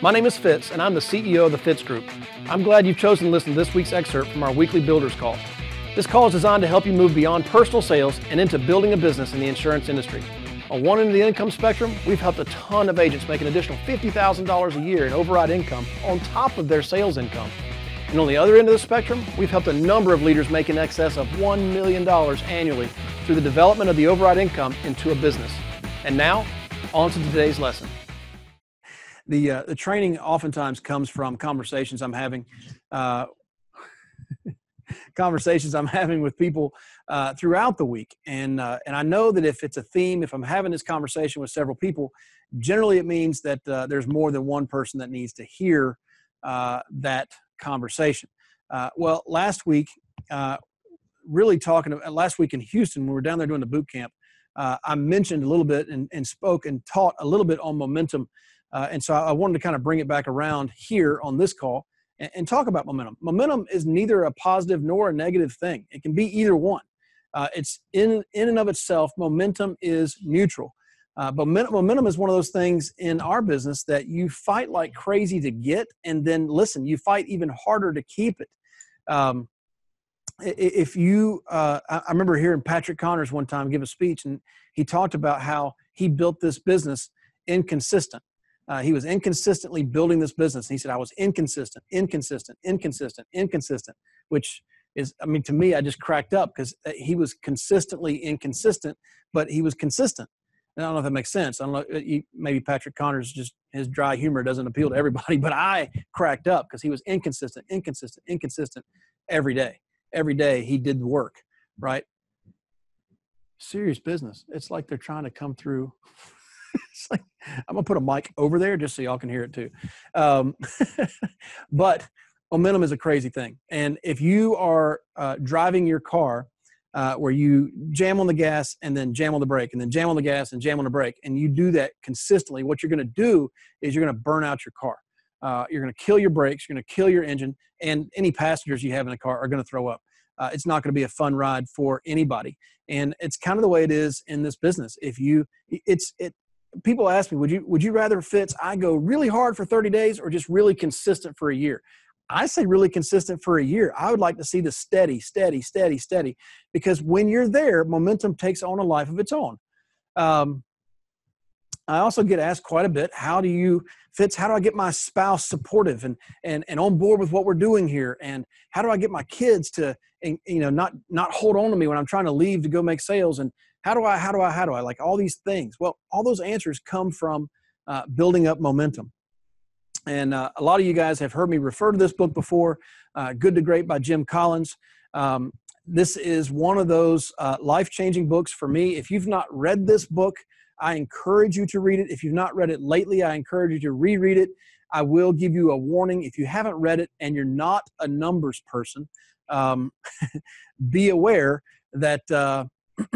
My name is Fitz, and I'm the CEO of the Fitz Group. I'm glad you've chosen to listen to this week's excerpt from our weekly Builders Call. This call is designed to help you move beyond personal sales and into building a business in the insurance industry. On one end of the income spectrum, we've helped a ton of agents make an additional $50,000 a year in override income on top of their sales income. And on the other end of the spectrum, we've helped a number of leaders make in excess of $1 million annually through the development of the override income into a business. And now, on to today's lesson. The, uh, the training oftentimes comes from conversations I'm having uh, conversations I'm having with people uh, throughout the week. And, uh, and I know that if it's a theme, if I'm having this conversation with several people, generally it means that uh, there's more than one person that needs to hear uh, that conversation. Well, last week, really talking last week in Houston, when we were down there doing the boot camp, I mentioned a little bit and, and spoke and taught a little bit on momentum. and so I wanted to kind of bring it back around here on this call and, and talk about momentum. Momentum is neither a positive nor a negative thing. It can be either one. Uh, it's in in and of itself. Momentum is neutral. Uh, but momentum is one of those things in our business that you fight like crazy to get, and then listen, you fight even harder to keep it. Um, if you, uh, I remember hearing Patrick Connors one time give a speech, and he talked about how he built this business inconsistent. Uh, he was inconsistently building this business. And he said, I was inconsistent, inconsistent, inconsistent, inconsistent, which is, I mean, to me, I just cracked up because uh, he was consistently inconsistent, but he was consistent. And I don't know if that makes sense. I don't know. Uh, maybe Patrick Connors just his dry humor doesn't appeal to everybody, but I cracked up because he was inconsistent, inconsistent, inconsistent every day. Every day he did the work, right? Serious business. It's like they're trying to come through it's like I'm gonna put a mic over there just so y'all can hear it too. Um, but momentum is a crazy thing, and if you are uh, driving your car uh, where you jam on the gas and then jam on the brake and then jam on the gas and jam on the brake, and you do that consistently, what you're gonna do is you're gonna burn out your car. Uh, you're gonna kill your brakes, you're gonna kill your engine, and any passengers you have in the car are gonna throw up. Uh, it's not going to be a fun ride for anybody and it's kind of the way it is in this business if you it's it people ask me, would you would you rather Fitz I go really hard for 30 days or just really consistent for a year? I say really consistent for a year. I would like to see the steady, steady, steady, steady, because when you're there, momentum takes on a life of its own. Um, I also get asked quite a bit, how do you, Fitz, how do I get my spouse supportive and, and, and on board with what we're doing here? And how do I get my kids to, you know, not, not hold on to me when I'm trying to leave to go make sales? And how do I, how do I, how do I, like all these things? Well, all those answers come from uh, building up momentum. And uh, a lot of you guys have heard me refer to this book before, uh, Good to Great by Jim Collins. Um, this is one of those uh, life changing books for me. If you've not read this book, I encourage you to read it. If you've not read it lately, I encourage you to reread it. I will give you a warning if you haven't read it and you're not a numbers person, um, be aware that uh,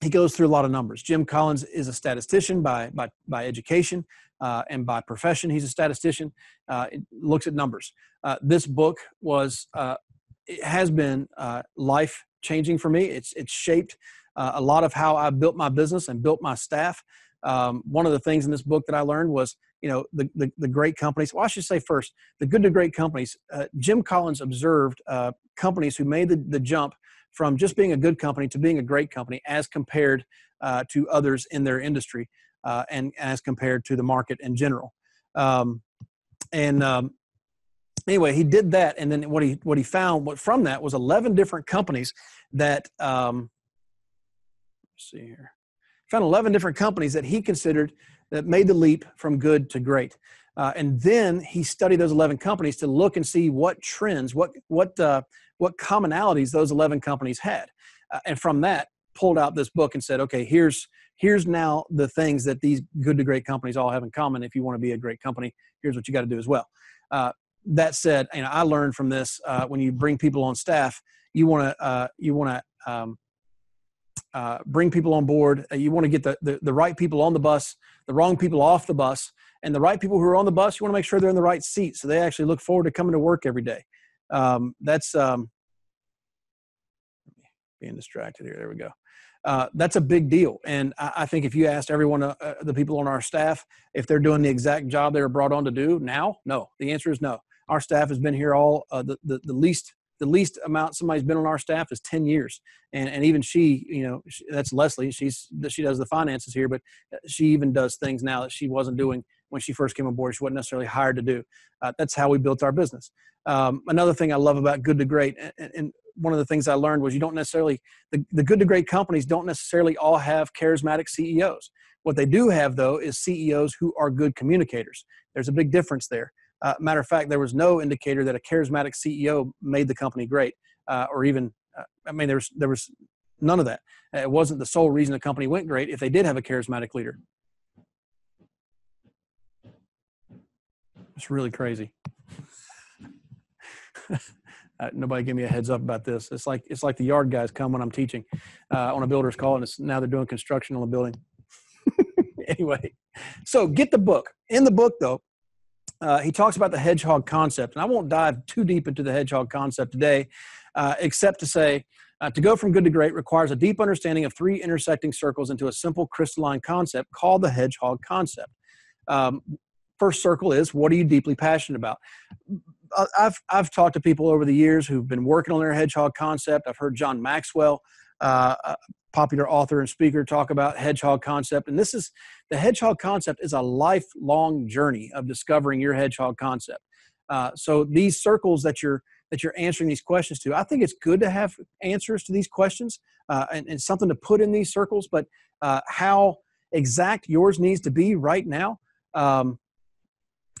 he goes through a lot of numbers. Jim Collins is a statistician by by by education uh, and by profession. He's a statistician. Uh, looks at numbers. Uh, this book was uh, it has been uh, life changing for me. It's it's shaped uh, a lot of how I built my business and built my staff. Um, one of the things in this book that I learned was, you know, the, the, the great companies. Well, I should say first, the good to great companies. Jim Collins observed companies who made the, the jump from just being a good company to being a great company as compared uh, to others in their industry uh, and as compared to the market in general. Um, and um, anyway, he did that, and then what he what he found what from that was eleven different companies that um, see here found eleven different companies that he considered that made the leap from good to great. Uh, and then he studied those 11 companies to look and see what trends, what what uh, what commonalities those 11 companies had. Uh, and from that, pulled out this book and said, okay, here's here's now the things that these good to great companies all have in common. If you want to be a great company, here's what you got to do as well. Uh, that said, you know, I learned from this uh, when you bring people on staff, you want to uh, you want to um, uh, bring people on board. Uh, you want to get the, the, the right people on the bus, the wrong people off the bus, and the right people who are on the bus. You want to make sure they're in the right seat so they actually look forward to coming to work every day um, that's um, being distracted here. There we go. uh, that's a big deal. And I, I think if you asked everyone, uh, the people on our staff, if they're doing the exact job they were brought on to do now, no. The answer is no. Our staff has been here all uh, the, the, the least the least amount somebody's been on our staff is 10 years. And, and even she you know she, that's leslie. She's she does the finances here but uh, she even does things now that she wasn't doing when she first came on board she wasn't necessarily hired to do. Uh, that's how we built our business. Um, another thing i love about good to great and, and, one of the things i learned was you don't necessarily the, the good to great companies don't necessarily all have charismatic ceos what they do have though is ceos who are good communicators. There's a big difference there uh, matter of fact, there was no indicator that a charismatic CEO made the company great, uh, or even, uh, I mean, there was there was none of that. It wasn't the sole reason the company went great if they did have a charismatic leader. It's really crazy. Uh, nobody give me a heads up about this. It's like it's like the yard guys come when I'm teaching uh, on a builder's call, and it's now they're doing construction on the building. anyway, so get the book. In the book, though, uh, he talks about the hedgehog concept. And I won't dive too deep into the hedgehog concept today, uh, except to say uh, to go from good to great requires a deep understanding of three intersecting circles into a simple crystalline concept called the hedgehog concept. Um, first circle is what are you deeply passionate about? Uh, I've, I've talked to people over the years who've been working on their hedgehog concept. I've heard John Maxwell uh, popular author and speaker talk about hedgehog concept and this is the hedgehog concept is a lifelong journey of discovering your hedgehog concept. Uh, so these circles that you're that you're answering these questions to i think it's good to have answers to these questions uh, and, and, something to put in these circles but uh, how exact yours needs to be right now um,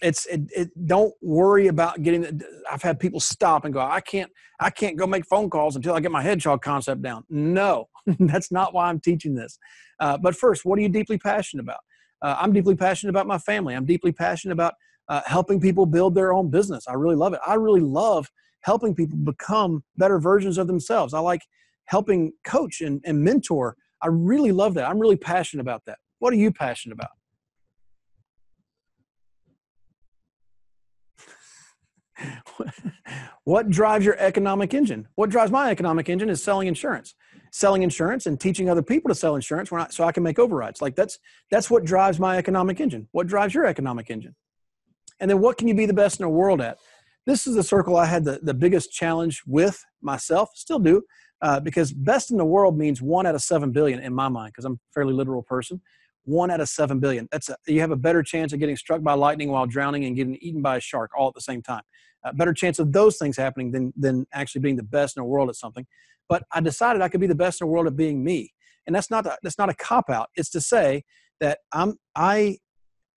it's it, it, don't worry about getting i've had people stop and go i can't i can't go make phone calls until i get my hedgehog concept down. No that's not why i'm teaching this. Uh, but first what are you deeply passionate about? Uh, i'm deeply passionate about my family. I'm deeply passionate about uh, helping people build their own business. I really love it. I really love helping people become better versions of themselves. I like helping coach and, and mentor. I really love that. I'm really passionate about that. What are you passionate about what drives your economic engine? What drives my economic engine is selling insurance. Selling insurance and teaching other people to sell insurance not, so I can make overrides. Like that's that's what drives my economic engine. What drives your economic engine? And then what can you be the best in the world at? This is the circle I had the, the biggest challenge with myself, still do, uh, because best in the world means one out of seven billion in my mind, because I'm a fairly literal person one out of seven billion. That's a, you have a better chance of getting struck by lightning while drowning and getting eaten by a shark all at the same time. A better chance of those things happening than than actually being the best in the world at something. But I decided I could be the best in the world at being me, and that's not a, that's not a cop out. It's to say that I'm I.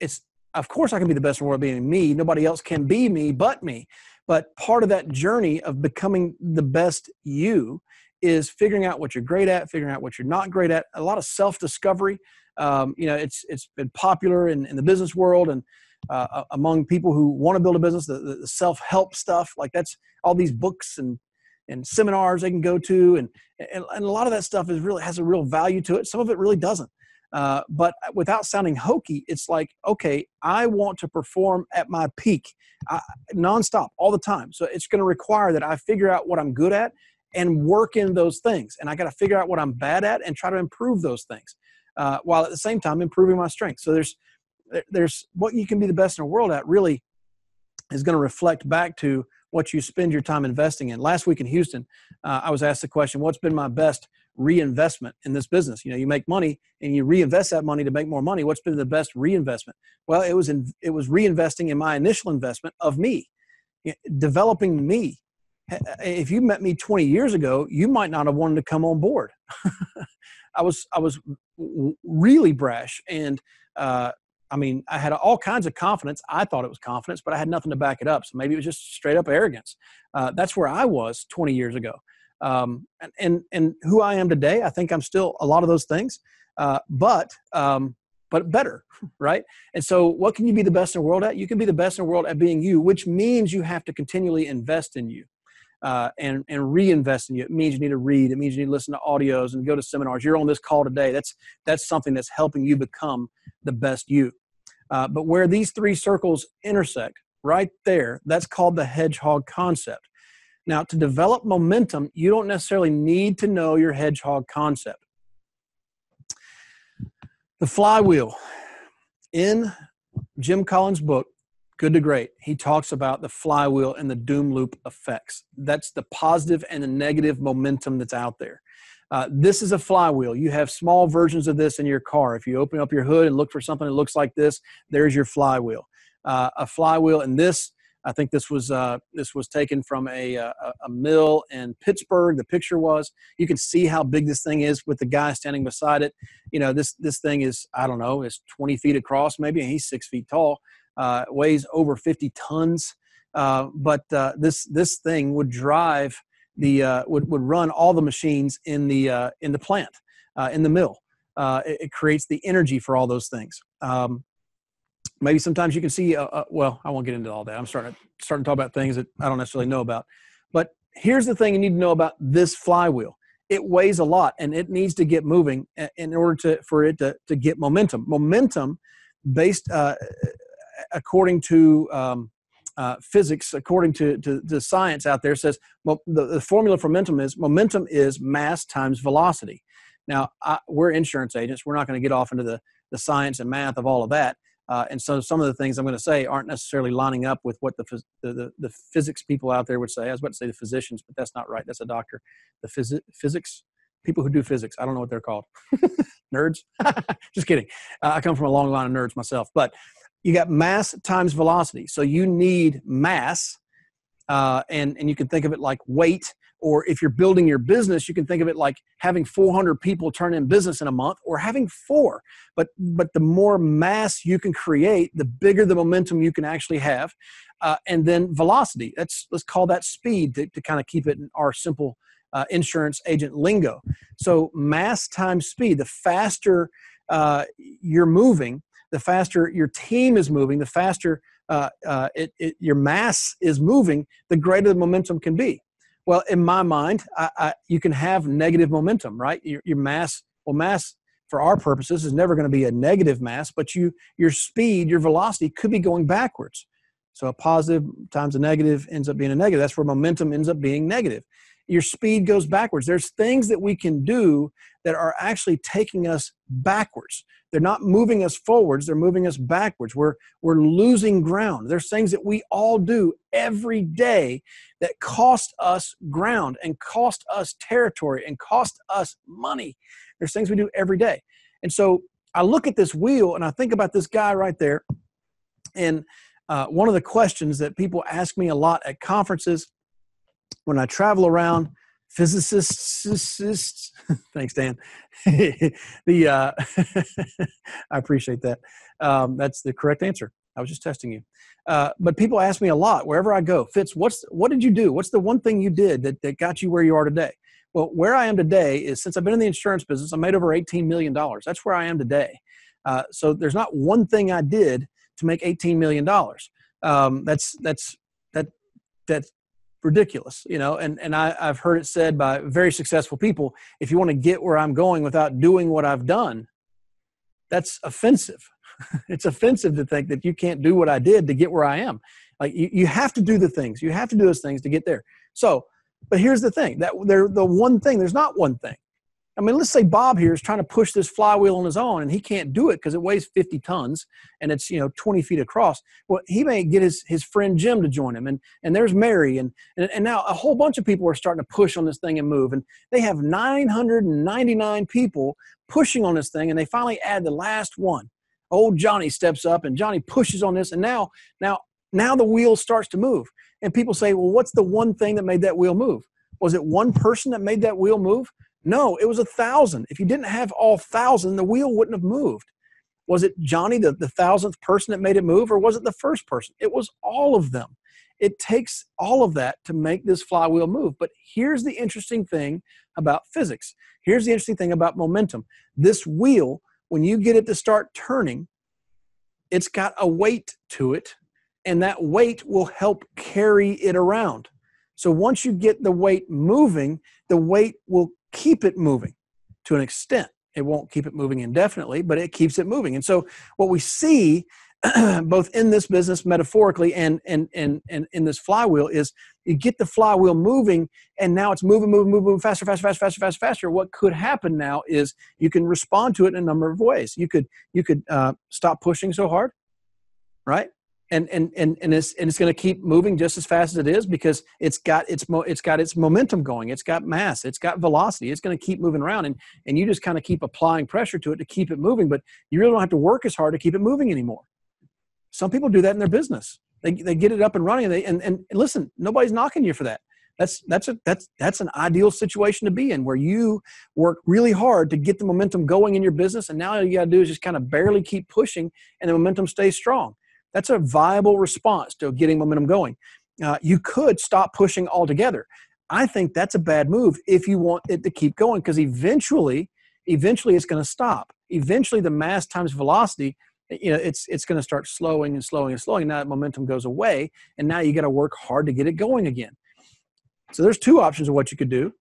It's of course I can be the best in the world at being me. Nobody else can be me but me. But part of that journey of becoming the best you is figuring out what you're great at, figuring out what you're not great at. A lot of self discovery um, you know, it's it's been popular in, in the business world and uh, among people who want to build a business. The, the self help stuff, like that's all these books and and seminars they can go to, and, and and a lot of that stuff is really has a real value to it. Some of it really doesn't. Uh, but without sounding hokey, it's like, okay, I want to perform at my peak uh, nonstop all the time. So it's going to require that I figure out what I'm good at and work in those things. And I got to figure out what I'm bad at and try to improve those things uh, while at the same time improving my strength. So there's there's what you can be the best in the world at really is going to reflect back to what you spend your time investing in. Last week in Houston, uh, I was asked the question, "What's been my best reinvestment in this business?" You know, you make money and you reinvest that money to make more money. What's been the best reinvestment? Well, it was in, it was reinvesting in my initial investment of me, developing me. If you met me 20 years ago, you might not have wanted to come on board. I was I was really brash and uh, I mean I had all kinds of confidence. I thought it was confidence, but I had nothing to back it up. So maybe it was just straight up arrogance. Uh, that's where I was 20 years ago. Um, and, and and who I am today, I think I'm still a lot of those things, uh, but um, but better, right? And so, what can you be the best in the world at? You can be the best in the world at being you, which means you have to continually invest in you uh, and and reinvest in you. It means you need to read. It means you need to listen to audios and go to seminars. You're on this call today. That's that's something that's helping you become the best you. Uh, but where these three circles intersect, right there, that's called the hedgehog concept. Now, to develop momentum, you don't necessarily need to know your hedgehog concept. The flywheel. In Jim Collins' book, Good to Great, he talks about the flywheel and the doom loop effects. That's the positive and the negative momentum that's out there. Uh, this is a flywheel. You have small versions of this in your car. If you open up your hood and look for something that looks like this, there's your flywheel. Uh, a flywheel, and this I think this was uh, this was taken from a, uh, a, a mill in Pittsburgh. The picture was you can see how big this thing is with the guy standing beside it. You know this this thing is I don't know is 20 feet across maybe, and he's six feet tall. Uh, weighs over 50 tons. Uh, but uh, this this thing would drive the uh, would would run all the machines in the in the plant in the mill. It, it, creates the energy for all those things. Um, maybe sometimes you can see uh, uh, well i won't get into all that i'm starting to starting to talk about things that i don't necessarily know about but here's the thing you need to know about this flywheel it weighs a lot and it needs to get moving in order to for it to, to get momentum momentum based uh, according to um, uh, physics according to, to, science out there says well, the, the formula for momentum is momentum is mass times velocity now I, we're insurance agents we're not going to get off into the, the science and math of all of that uh, and so some of the things I'm going to say aren't necessarily lining up with what the, the, the, the, physics people out there would say. I was about to say the physicians, but that's not right. That's a doctor. The phys- physics people who do physics. I don't know what they're called. nerds. Just kidding. Uh, I come from a long line of nerds myself. But you got mass times velocity. So you need mass, uh, and and you can think of it like weight or if you're building your business you can think of it like having 400 people turn in business in a month or having four. But but the more mass you can create the bigger the momentum you can actually have uh, and then velocity. That's let's call that speed to, to kind of keep it in our simple uh, insurance agent lingo. So mass times speed the faster uh, you're moving the faster your team is moving the faster uh, uh, it, it, your mass is moving the greater the momentum can be well, in my mind, I, I, you can have negative momentum, right? Your, your mass, well, mass for our purposes is never going to be a negative mass, but you your speed, your velocity could be going backwards. So a positive times a negative ends up being a negative. That's where momentum ends up being negative. Your speed goes backwards. There's things that we can do that are actually taking us backwards. They're not moving us forwards, they're moving us backwards. We're, we're losing ground. There's things that we all do every day that cost us ground and cost us territory and cost us money. There's things we do every day. And so I look at this wheel and I think about this guy right there. And uh, one of the questions that people ask me a lot at conferences when I travel around physicists. Thanks, Dan. the uh, I appreciate that. Um, that's the correct answer. I was just testing you. Uh, but people ask me a lot wherever I go. Fitz, what's what did you do? What's the one thing you did that, that got you where you are today? Well, where I am today is since I've been in the insurance business, I made over $18 million. That's where I am today. Uh, so there's not one thing I did to make $18 million. Um, that's that's that that ridiculous, you know. And and I, I've heard it said by very successful people: if you want to get where I'm going without doing what I've done, that's offensive. it's offensive to think that you can't do what I did to get where I am. Like you, you have to do the things. You have to do those things to get there. So, but here's the thing: that they're the one thing. There's not one thing. I mean, let's say Bob here is trying to push this flywheel on his own and he can't do it because it weighs 50 tons and it's, you know, 20 feet across. Well, he may get his, his friend Jim to join him. And, and there's Mary. And, and, and now a whole bunch of people are starting to push on this thing and move. And they have 999 people pushing on this thing. And they finally add the last one. Old Johnny steps up and Johnny pushes on this. And now, now, now the wheel starts to move. And people say, well, what's the one thing that made that wheel move? Was it one person that made that wheel move? No, it was a thousand. If you didn't have all thousand, the wheel wouldn't have moved. Was it Johnny, the, the thousandth person that made it move, or was it the first person? It was all of them. It takes all of that to make this flywheel move. But here's the interesting thing about physics. Here's the interesting thing about momentum. This wheel, when you get it to start turning, it's got a weight to it, and that weight will help carry it around. So once you get the weight moving, the weight will keep it moving to an extent. It won't keep it moving indefinitely, but it keeps it moving. And so what we see both in this business metaphorically and, and and and in this flywheel is you get the flywheel moving and now it's moving moving moving, moving faster faster faster faster faster faster what could happen now is you can respond to it in a number of ways you could you could uh, stop pushing so hard right and and and and it's and it's going to keep moving just as fast as it is because it's got its mo- it's got its momentum going. It's got mass. It's got velocity. It's going to keep moving around. And and you just kind of keep applying pressure to it to keep it moving but you really don't have to work as hard to keep it moving anymore. Some people do that in their business. They, they get it up and running and, they, and and listen nobody's knocking you for that. That's that's a that's that's an ideal situation to be in where you work really hard to get the momentum going in your business and now all you got to do is just kind of barely keep pushing and the momentum stays strong that's a viable response to getting momentum going. Uh, you could stop pushing altogether. I think that's a bad move if you want it to keep going because eventually, eventually it's going to stop. Eventually, the mass times velocity, you know, it's it's going to start slowing and slowing and slowing. Now that momentum goes away, and now you got to work hard to get it going again. So there's two options of what you could do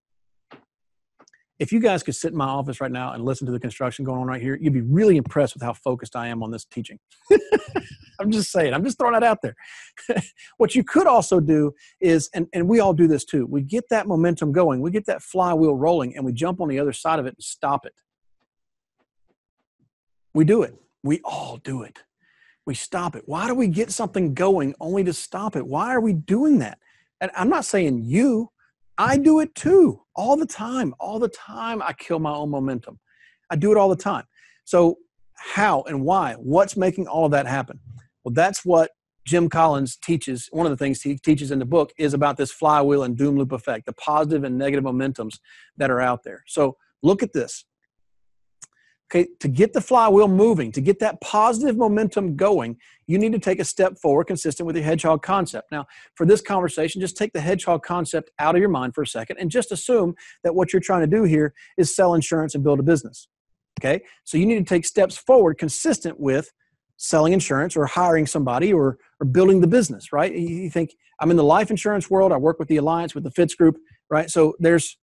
if you guys could sit in my office right now and listen to the construction going on right here, you'd be really impressed with how focused I am on this teaching. I'm just saying, I'm just throwing that out there. what you could also do is, and, and we all do this too, we get that momentum going, we get that flywheel rolling, and we jump on the other side of it and stop it. We do it. We all do it. We stop it. Why do we get something going only to stop it? Why are we doing that? And I'm not saying you, I do it too, all the time. All the time, I kill my own momentum. I do it all the time. So, how and why? What's making all of that happen? Well, that's what Jim Collins teaches. One of the things he teaches in the book is about this flywheel and doom loop effect, the positive and negative momentums that are out there. So, look at this. Okay, to get the flywheel moving, to get that positive momentum going, you need to take a step forward consistent with the hedgehog concept. Now, for this conversation, just take the hedgehog concept out of your mind for a second and just assume that what you're trying to do here is sell insurance and build a business. Okay, so you need to take steps forward consistent with selling insurance or hiring somebody or, or building the business, right? You think, I'm in the life insurance world, I work with the Alliance, with the Fitz Group, right? So there's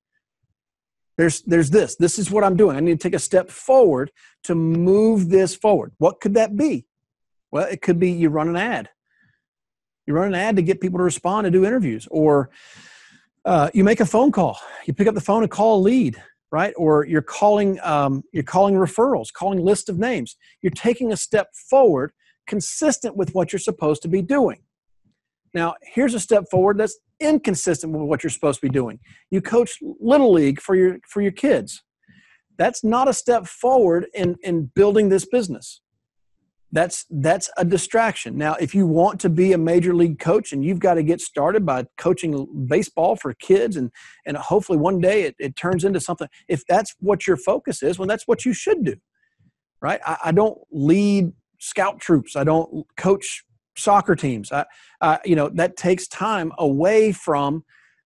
there's there's this. This is what i'm doing. I need to take a step forward to move this forward. What could that be? Well it could be you run an ad. You run an ad to get people to respond and do interviews or uh, you make a phone call. You pick up the phone and call a lead right or you're calling um, you're calling referrals calling list of names you're taking a step forward consistent with what you're supposed to be doing now here's a step forward that's inconsistent with what you're supposed to be doing. You coach little league for your for your kids. That's not a step forward in in building this business. That's that's a distraction. Now, if you want to be a major league coach and you've got to get started by coaching baseball for kids and and hopefully one day it, it turns into something, if that's what your focus is, well, that's what you should do. Right? I, I don't lead scout troops. I don't coach soccer teams. I, uh, you know, that takes time away from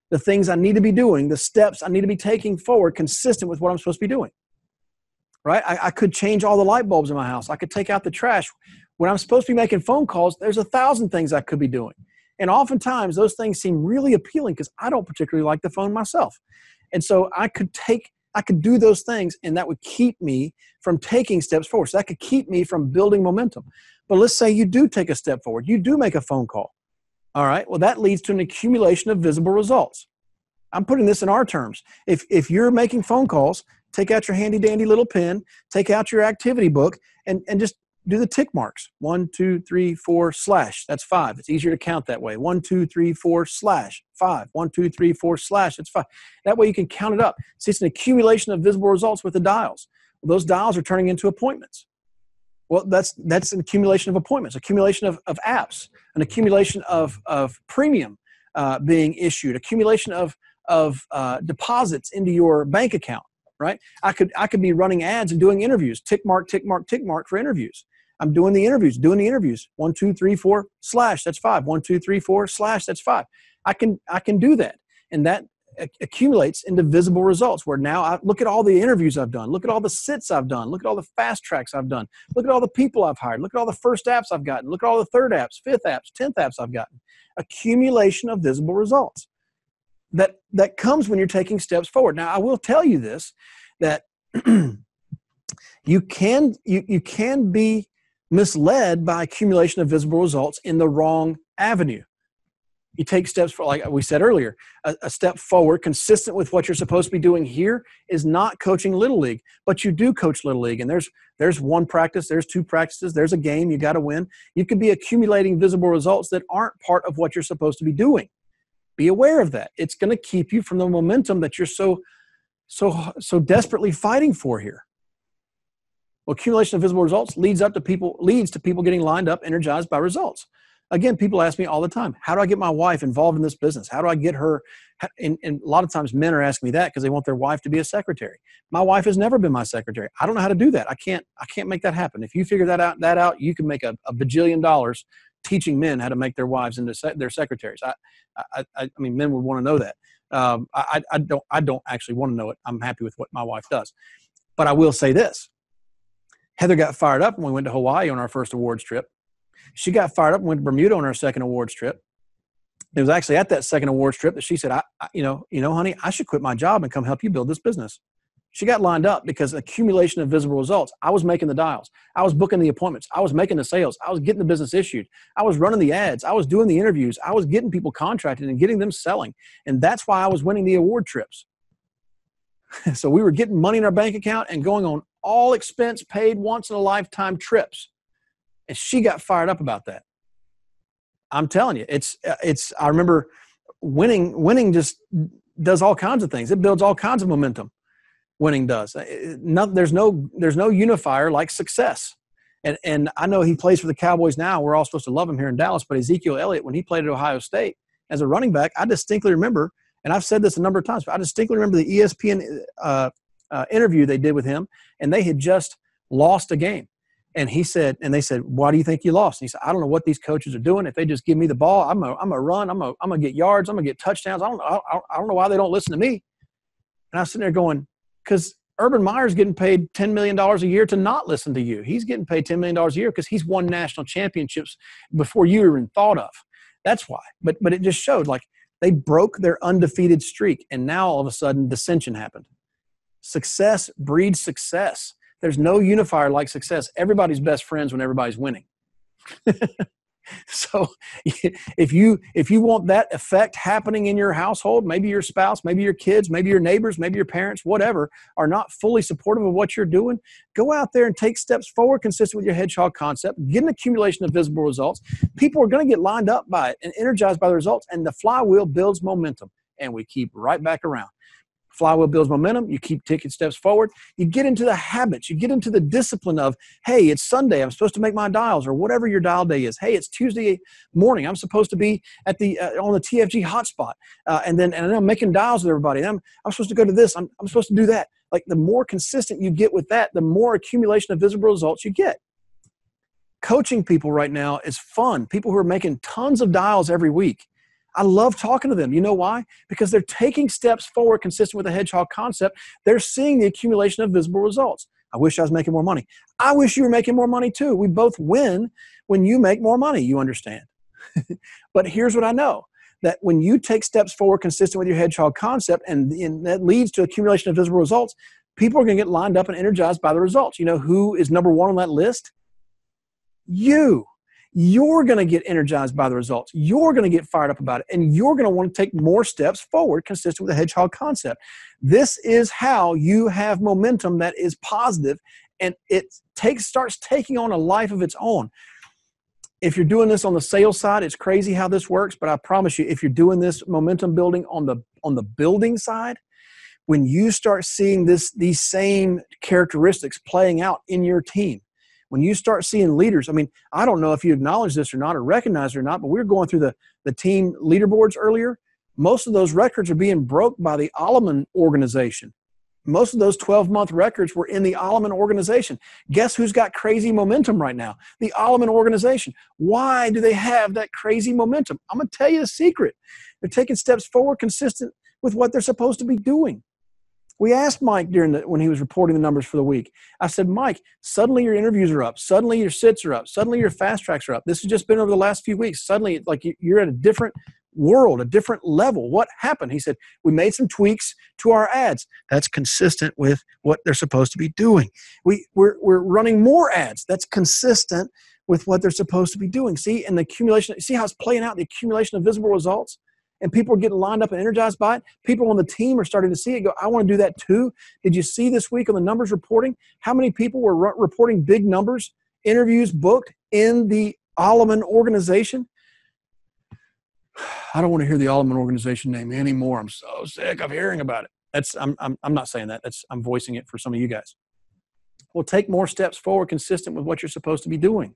the things I need to be doing, the steps I need to be taking forward, consistent with what I'm supposed to be doing. Right? I, I could change all the light bulbs in my house. I could take out the trash. When I'm supposed to be making phone calls, there's a thousand things I could be doing. And oftentimes those things seem really appealing because I don't particularly like the phone myself. And so I could take, I could do those things and that would keep me from taking steps forward. So that could keep me from building momentum. But let's say you do take a step forward, you do make a phone call. All right, well, that leads to an accumulation of visible results. I'm putting this in our terms. If, if you're making phone calls, take out your handy dandy little pen, take out your activity book, and, and just do the tick marks. One, two, three, four, slash. That's five. It's easier to count that way. One, two, three, four, slash. Five. One, two, three, four, slash. It's five. That way you can count it up. See, it's an accumulation of visible results with the dials. Well, those dials are turning into appointments. Well, that's that's an accumulation of appointments, accumulation of, of apps, an accumulation of, of premium uh, being issued, accumulation of of uh, deposits into your bank account. Right? I could I could be running ads and doing interviews, tick mark, tick mark, tick mark for interviews. I'm doing the interviews, doing the interviews. One, two, three, four, slash, that's five. One, two, three, four, slash, that's five. I can I can do that, and that accumulates into visible results where now I look at all the interviews I've done, look at all the sits I've done, look at all the fast tracks I've done, look at all the people I've hired, look at all the first apps I've gotten, look at all the third apps, fifth apps, tenth apps I've gotten. Accumulation of visible results. That that comes when you're taking steps forward. Now I will tell you this that you can you, you can be misled by accumulation of visible results in the wrong avenue. You take steps for, like we said earlier, a, a, step forward consistent with what you're supposed to be doing here is not coaching little league, but you do coach little league. And there's there's one practice, there's two practices, there's a game you got to win. You could be accumulating visible results that aren't part of what you're supposed to be doing. Be aware of that. It's going to keep you from the momentum that you're so so so desperately fighting for here. Accumulation of visible results leads up to people leads to people getting lined up, energized by results. Again, people ask me all the time, how do I get my wife involved in this business? How do I get her? And, and a lot of times men are asking me that because they want their wife to be a secretary. My wife has never been my secretary. I don't know how to do that. I can't, I can't make that happen. If you figure that out, that out, you can make a, a bajillion dollars teaching men how to make their wives into se- their secretaries. I, I, I, I mean, men would want to know that. Um, I, I don't, I don't actually want to know it. I'm happy with what my wife does, but I will say this: Heather got fired up when we went to Hawaii on our first awards trip. She got fired up and went to Bermuda on our second awards trip. It was actually at that second awards trip that she said, I, I, you know, you know, honey, I should quit my job and come help you build this business. She got lined up because accumulation of visible results. I was making the dials. I was booking the appointments. I was making the sales. I was getting the business issued. I was running the ads. I was doing the interviews. I was getting people contracted and getting them selling. And that's why I was winning the award trips. so we were getting money in our bank account and going on all expense paid once in a lifetime trips and she got fired up about that i'm telling you it's uh, it's i remember winning winning just does all kinds of things it builds all kinds of momentum winning does uh, there's no there's no unifier like success and and i know he plays for the cowboys now we're all supposed to love him here in dallas but ezekiel elliott when he played at ohio state as a running back i distinctly remember and i've said this a number of times but i distinctly remember the espn uh, uh, interview they did with him and they had just lost a game and he said, and they said, why do you think you lost? And he said, I don't know what these coaches are doing. If they just give me the ball, I'm a, I'm a run. I'm a, I'm gonna get yards. I'm gonna get touchdowns. I don't, I, I don't know why they don't listen to me. And I was sitting there going, because Urban Meyer's getting paid $10 million a year to not listen to you. He's getting paid $10 million a year because he's won national championships before you even thought of. That's why. But, but it just showed like they broke their undefeated streak. And now all of a sudden dissension happened. Success breeds success. There's no unifier like success. Everybody's best friends when everybody's winning. so if you if you want that effect happening in your household maybe your spouse maybe your kids maybe your neighbors maybe your parents whatever are not fully supportive of what you're doing go out there and take steps forward consistent with your hedgehog concept get an accumulation of visible results. People are going to get lined up by it and energized by the results and the flywheel builds momentum and we keep right back around flywheel builds momentum you keep taking steps forward you get into the habits you get into the discipline of hey it's sunday i'm supposed to make my dials or whatever your dial day is. Hey it's tuesday morning i'm supposed to be at the uh, on the tfg hotspot uh, and then and i'm making dials with everybody I'm, I'm supposed to go to this I'm, I'm supposed to do that. Like the more consistent you get with that the more accumulation of visible results you get. Coaching people right now is fun. People who are making tons of dials every week I love talking to them. You know why? Because they're taking steps forward consistent with the hedgehog concept. They're seeing the accumulation of visible results. I wish I was making more money. I wish you were making more money too. We both win when you make more money, you understand. but here's what I know that when you take steps forward consistent with your hedgehog concept and, and that leads to accumulation of visible results, people are going to get lined up and energized by the results. You know who is number one on that list? You you're going to get energized by the results. You're going to get fired up about it, and you're going to want to take more steps forward consistent with the hedgehog concept. This is how you have momentum that is positive, and it takes starts taking on a life of its own. If you're doing this on the sales side, it's crazy how this works, but I promise you, if you're doing this momentum building on the on the building side, when you start seeing this these same characteristics playing out in your team when you start seeing leaders, I mean, I don't know if you acknowledge this or not or recognize it or not, but we were going through the, the team leaderboards earlier. Most of those records are being broke by the Alleman organization. Most of those 12 month records were in the Alleman organization. Guess who's got crazy momentum right now? The Alleman organization. Why do they have that crazy momentum? I'm going to tell you the secret. They're taking steps forward consistent with what they're supposed to be doing. We asked Mike during the when he was reporting the numbers for the week. I said, Mike, suddenly your interviews are up. Suddenly your sits are up. Suddenly your fast tracks are up. This has just been over the last few weeks. Suddenly, like you're at a different world, a different level. What happened? He said, We made some tweaks to our ads. That's consistent with what they're supposed to be doing. We, we're, we're running more ads. That's consistent with what they're supposed to be doing. See, and the accumulation, see how it's playing out, the accumulation of visible results? And people are getting lined up and energized by it. People on the team are starting to see it go, I want to do that too. Did you see this week on the numbers reporting how many people were re- reporting big numbers, interviews booked in the Alleman organization? I don't want to hear the Alleman organization name anymore. I'm so sick of hearing about it. That's I'm, I'm, I'm not saying that. That's I'm voicing it for some of you guys. Well, take more steps forward consistent with what you're supposed to be doing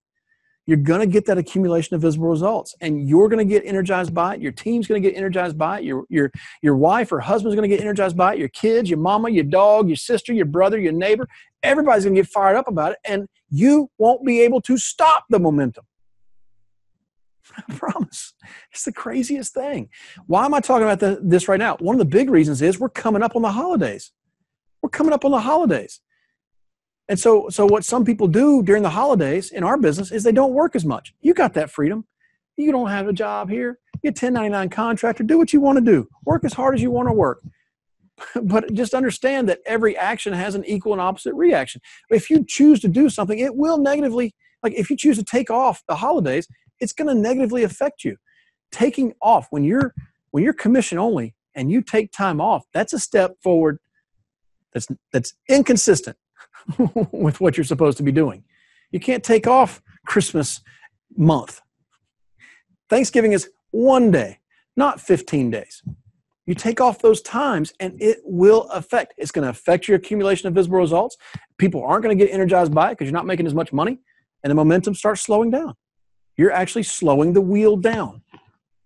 you're going to get that accumulation of visible results and you're going to get energized by it your team's going to get energized by it your your your wife or husband's going to get energized by it your kids your mama your dog your sister your brother your neighbor everybody's going to get fired up about it and you won't be able to stop the momentum I promise. It's the craziest thing. Why am I talking about the, this right now? One of the big reasons is we're coming up on the holidays. We're coming up on the holidays. And so, so what some people do during the holidays in our business is they don't work as much. You got that freedom. You don't have a job here. You're a 1099 contractor. Do what you want to do. Work as hard as you want to work. But just understand that every action has an equal and opposite reaction. If you choose to do something, it will negatively, like if you choose to take off the holidays, it's going to negatively affect you. Taking off when you're when you're commission only and you take time off, that's a step forward that's that's inconsistent with what you're supposed to be doing. You can't take off Christmas month. Thanksgiving is one day, not 15 days. You take off those times and it will affect. It's going to affect your accumulation of visible results. People aren't going to get energized by it because you're not making as much money and the momentum starts slowing down. You're actually slowing the wheel down.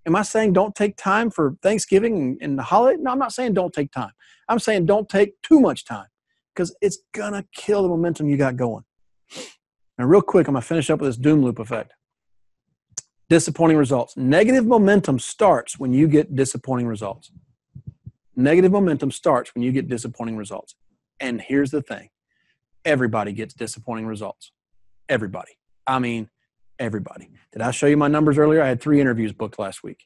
Am I saying don't take time for Thanksgiving and the holiday? No, I'm not saying don't take time. I'm saying don't take too much time because it's gonna kill the momentum you got going. And real quick, I'm gonna finish up with this doom loop effect. Disappointing results. Negative momentum starts when you get disappointing results. Negative momentum starts when you get disappointing results. And here's the thing everybody gets disappointing results. Everybody. I mean, everybody. Did I show you my numbers earlier? I had three interviews booked last week.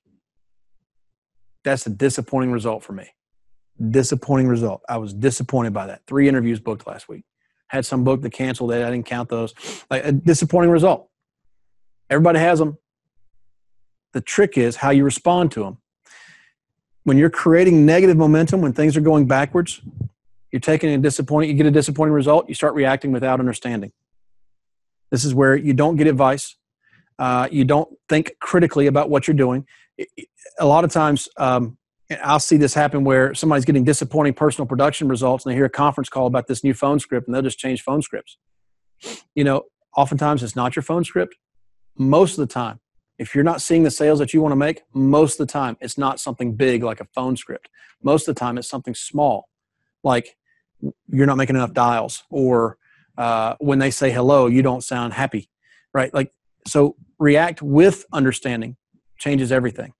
That's a disappointing result for me. Disappointing result. I was disappointed by that. Three interviews booked last week. Had some booked that canceled it. I didn't count those. Like a disappointing result. Everybody has them. The trick is how you respond to them. When you're creating negative momentum, when things are going backwards, you're taking a disappointing, you get a disappointing result, you start reacting without understanding. This is where you don't get advice. Uh, you don't think critically about what you're doing. A lot of times, um, I'll see this happen where somebody's getting disappointing personal production results and they hear a conference call about this new phone script and they'll just change phone scripts. You know, oftentimes it's not your phone script. Most of the time, if you're not seeing the sales that you want to make, most of the time it's not something big like a phone script. Most of the time it's something small, like you're not making enough dials, or uh, when they say hello, you don't sound happy, right? Like, so react with understanding changes everything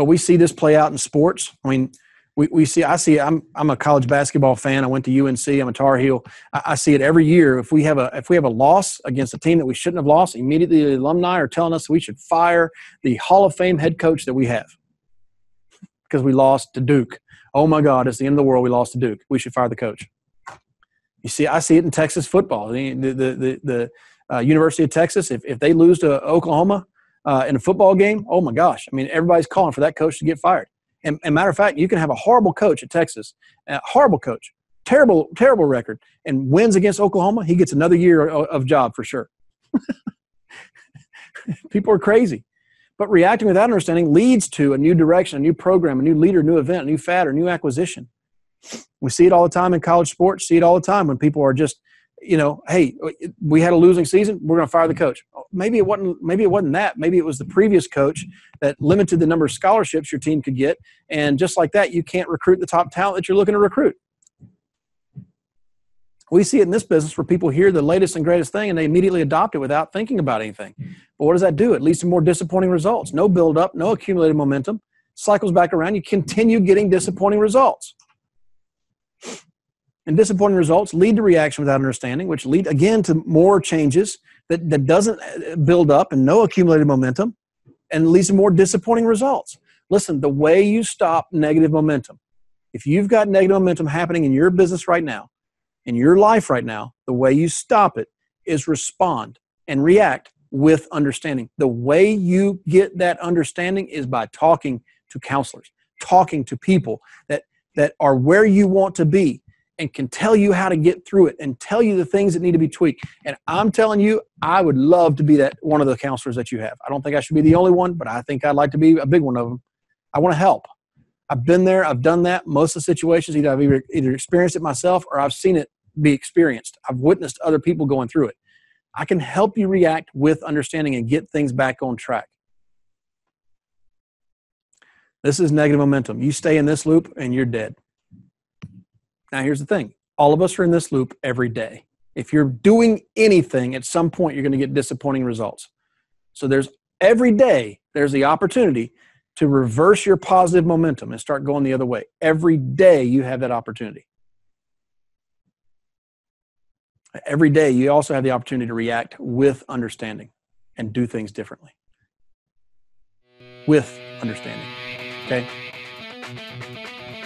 but we see this play out in sports. I mean, we, we see I see I'm I'm a college basketball fan. I went to UNC. I'm a Tar Heel. I, I, see it every year. If we have a if we have a loss against a team that we shouldn't have lost, immediately the alumni are telling us we should fire the Hall of Fame head coach that we have because we lost to Duke. Oh my God, it's the end of the world. We lost to Duke. We should fire the coach. You see, I see it in Texas football. The the the, the uh, University of Texas. If if they lose to Oklahoma, uh, in a football game, oh my gosh, I mean, everybody's calling for that coach to get fired. And, and matter of fact, you can have a horrible coach at Texas, a horrible coach, terrible, terrible record, and wins against Oklahoma. He gets another year of, job for sure. People are crazy. But reacting without understanding leads to a new direction, a new program, a new leader, a new event, a new fad, or new acquisition. We see it all the time in college sports, see it all the time when people are just you know, hey, we had a losing season. We're going to fire the coach. Maybe it wasn't. Maybe it wasn't that. Maybe it was the previous coach that limited the number of scholarships your team could get, and just like that, you can't recruit the top talent that you're looking to recruit. We see it in this business where people hear the latest and greatest thing and they immediately adopt it without thinking about anything. But what does that do? It leads to more disappointing results. No build up, no accumulated momentum. Cycles back around. You continue getting disappointing results. And disappointing results lead to reaction without understanding, which lead again to more changes that, that doesn't uh, build up and no accumulated momentum and leads to more disappointing results. Listen, the way you stop negative momentum, if you've got negative momentum happening in your business right now, in your life right now, the way you stop it is respond and react with understanding. The way you get that understanding is by talking to counselors, talking to people that that are where you want to be and can tell you how to get through it and tell you the things that need to be tweaked. And I'm telling you, I would love to be that one of the counselors that you have. I don't think I should be the only one, but I think I'd like to be a big one of them. I want to help. I've been there, I've done that. Most of the situations, either I've either, either experienced it myself or I've seen it be experienced. I've witnessed other people going through it. I can help you react with understanding and get things back on track. This is negative momentum. You stay in this loop and you're dead. Now, here's the thing all of us are in this loop every day. If you're doing anything, at some point, you're going to get disappointing results. So, there's every day, there's the opportunity to reverse your positive momentum and start going the other way. Every day, you have that opportunity. Every day, you also have the opportunity to react with understanding and do things differently. With understanding. Okay?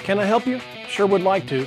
Can I help you? Sure would like to.